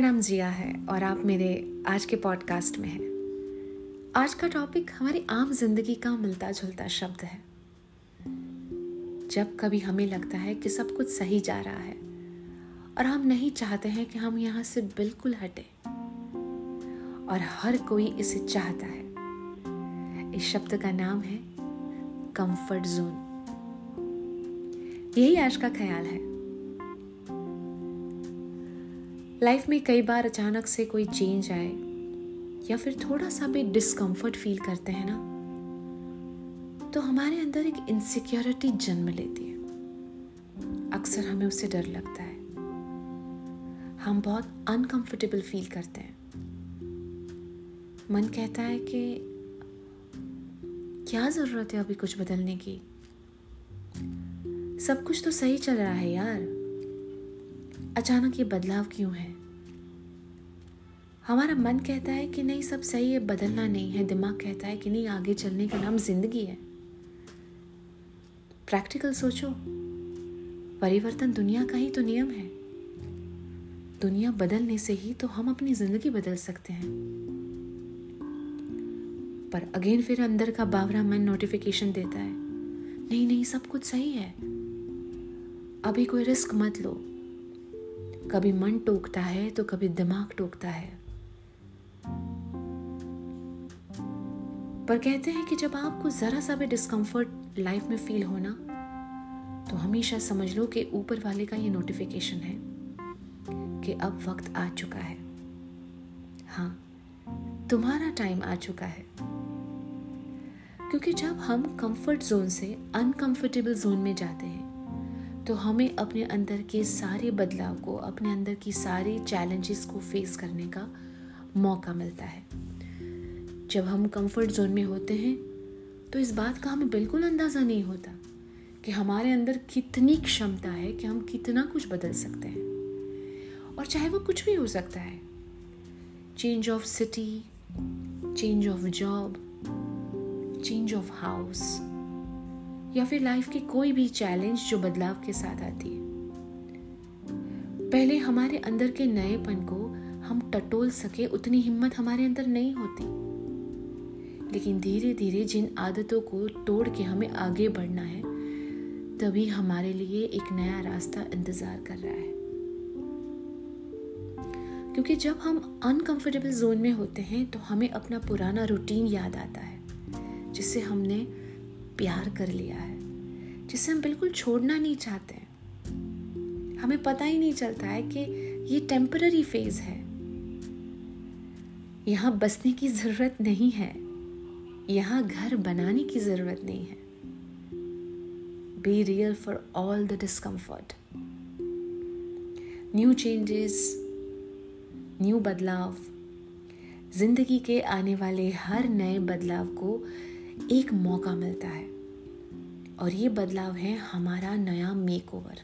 नाम जिया है और आप मेरे आज के पॉडकास्ट में हैं। आज का टॉपिक हमारी आम ज़िंदगी का मिलता जुलता शब्द है। जब कभी हमें लगता है कि सब कुछ सही जा रहा है और हम नहीं चाहते हैं कि हम यहाँ से बिल्कुल हटे और हर कोई इसे चाहता है। इस शब्द का नाम है कंफर्ट जोन यही आज का ख्याल है। लाइफ में कई बार अचानक से कोई चेंज आए, या फिर थोड़ा सा भी डिस्कंफर्ट फील करते हैं ना तो हमारे अंदर एक इनसिक्योरिटी जन्म लेती है। अक्सर हमें उससे डर लगता है। हम बहुत अनकंफर्टेबल फील करते हैं। मन कहता है कि, क्या ज़रूरत है अभी कुछ बदलने की? सब कुछ तो सही चल रहा है यार। अचानक ये बदलाव क्यों है? हमारा मन कहता है कि नहीं, सब सही है, बदलना नहीं है। दिमाग कहता है कि नहीं, आगे चलने का नाम ज़िंदगी है। प्रैक्टिकल सोचो। परिवर्तन दुनिया का ही तो नियम है। दुनिया बदलने से ही तो हम अपनी ज़िंदगी बदल सकते हैं। पर अगेन फिर अंदर का बावरा मन नोटिफिकेशन देता है। नहीं नहीं, सब कुछ सही है। अभी कोई रिस्क मत लो। कभी मन टोकता है तो कभी दिमाग टोकता है। पर कहते हैं कि जब आपको जरा सा भी डिस्कंफर्ट लाइफ में फील होना तो हमेशा समझ लो कि ऊपर वाले का ये नोटिफिकेशन है कि अब वक्त आ चुका है। हाँ तुम्हारा टाइम आ चुका है। क्योंकि जब हम कंफर्ट जोन से अनकंफर्टेबल जोन में जाते हैं तो हमें अपने अंदर के सारे बदलाव को, अपने अंदर की सारे चैलेंजेस को फेस करने का मौका मिलता है। जब हम कंफर्ट जोन में होते हैं तो इस बात का हमें बिल्कुल अंदाज़ा नहीं होता कि हमारे अंदर कितनी क्षमता है कि हम कितना कुछ बदल सकते हैं। और चाहे वो कुछ भी हो सकता है। Change of city change of job change of house या फिर लाइफ की कोई भी चैलेंज जो बदलाव के साथ आती है। पहले हमारे अंदर के नएपन को हम टटोल सके उतनी हिम्मत हमारे अंदर नहीं होती। लेकिन धीरे धीरे जिन आदतों को तोड़ के हमें आगे बढ़ना है, तभी हमारे लिए एक नया रास्ता इंतज़ार कर रहा है। क्योंकि जब हम अनकंफर्टेबल जोन में होते हैं तो हमें अपना पुराना रूटीन याद आता है, जिससे हमने प्यार कर लिया है, जिसे हम बिल्कुल छोड़ना नहीं चाहते हमें पता ही नहीं चलता है कि ये टेम्पररी फ़ेज़ है। यहाँ बसने की ज़रूरत नहीं है, यहाँ घर बनाने की ज़रूरत नहीं है। Be real for all the discomfort new changes new बदलाव। ज़िंदगी के आने वाले हर नए बदलाव को एक मौका मिलता है। और ये बदलाव है हमारा नया मेक ओवर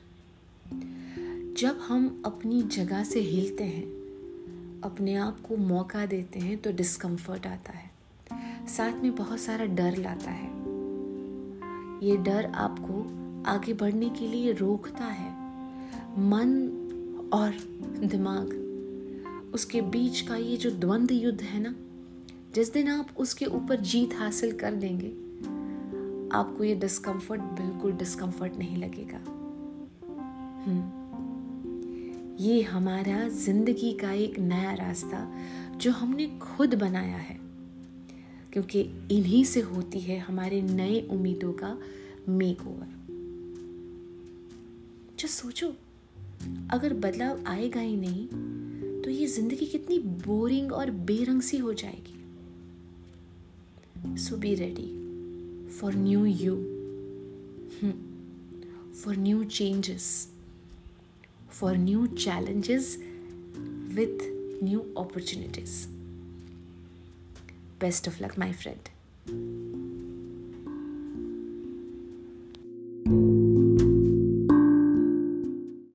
जब हम अपनी जगह से हिलते हैं, अपने आप को मौका देते हैं तो डिस्कम्फर्ट आता है। साथ में बहुत सारा डर लाता है। ये डर आपको आगे बढ़ने के लिए रोकता है। मन और दिमाग, उसके बीच का ये जो द्वंद्व युद्ध है ना जिस दिन आप उसके ऊपर जीत हासिल कर देंगे आपको ये डिस्कम्फर्ट बिल्कुल डिस्कम्फर्ट नहीं लगेगा। हम्म। ये हमारा ज़िंदगी का एक नया रास्ता जो हमने खुद बनाया है, क्योंकि इन्हीं से होती है हमारे नए उम्मीदों का मेक ओवर जो सोचो, अगर बदलाव आएगा ही नहीं तो ये ज़िंदगी कितनी बोरिंग और बेरंग सी हो जाएगी। So be ready for new you, hmm. for new changes, for new challenges with new opportunities. Best of luck, my friend.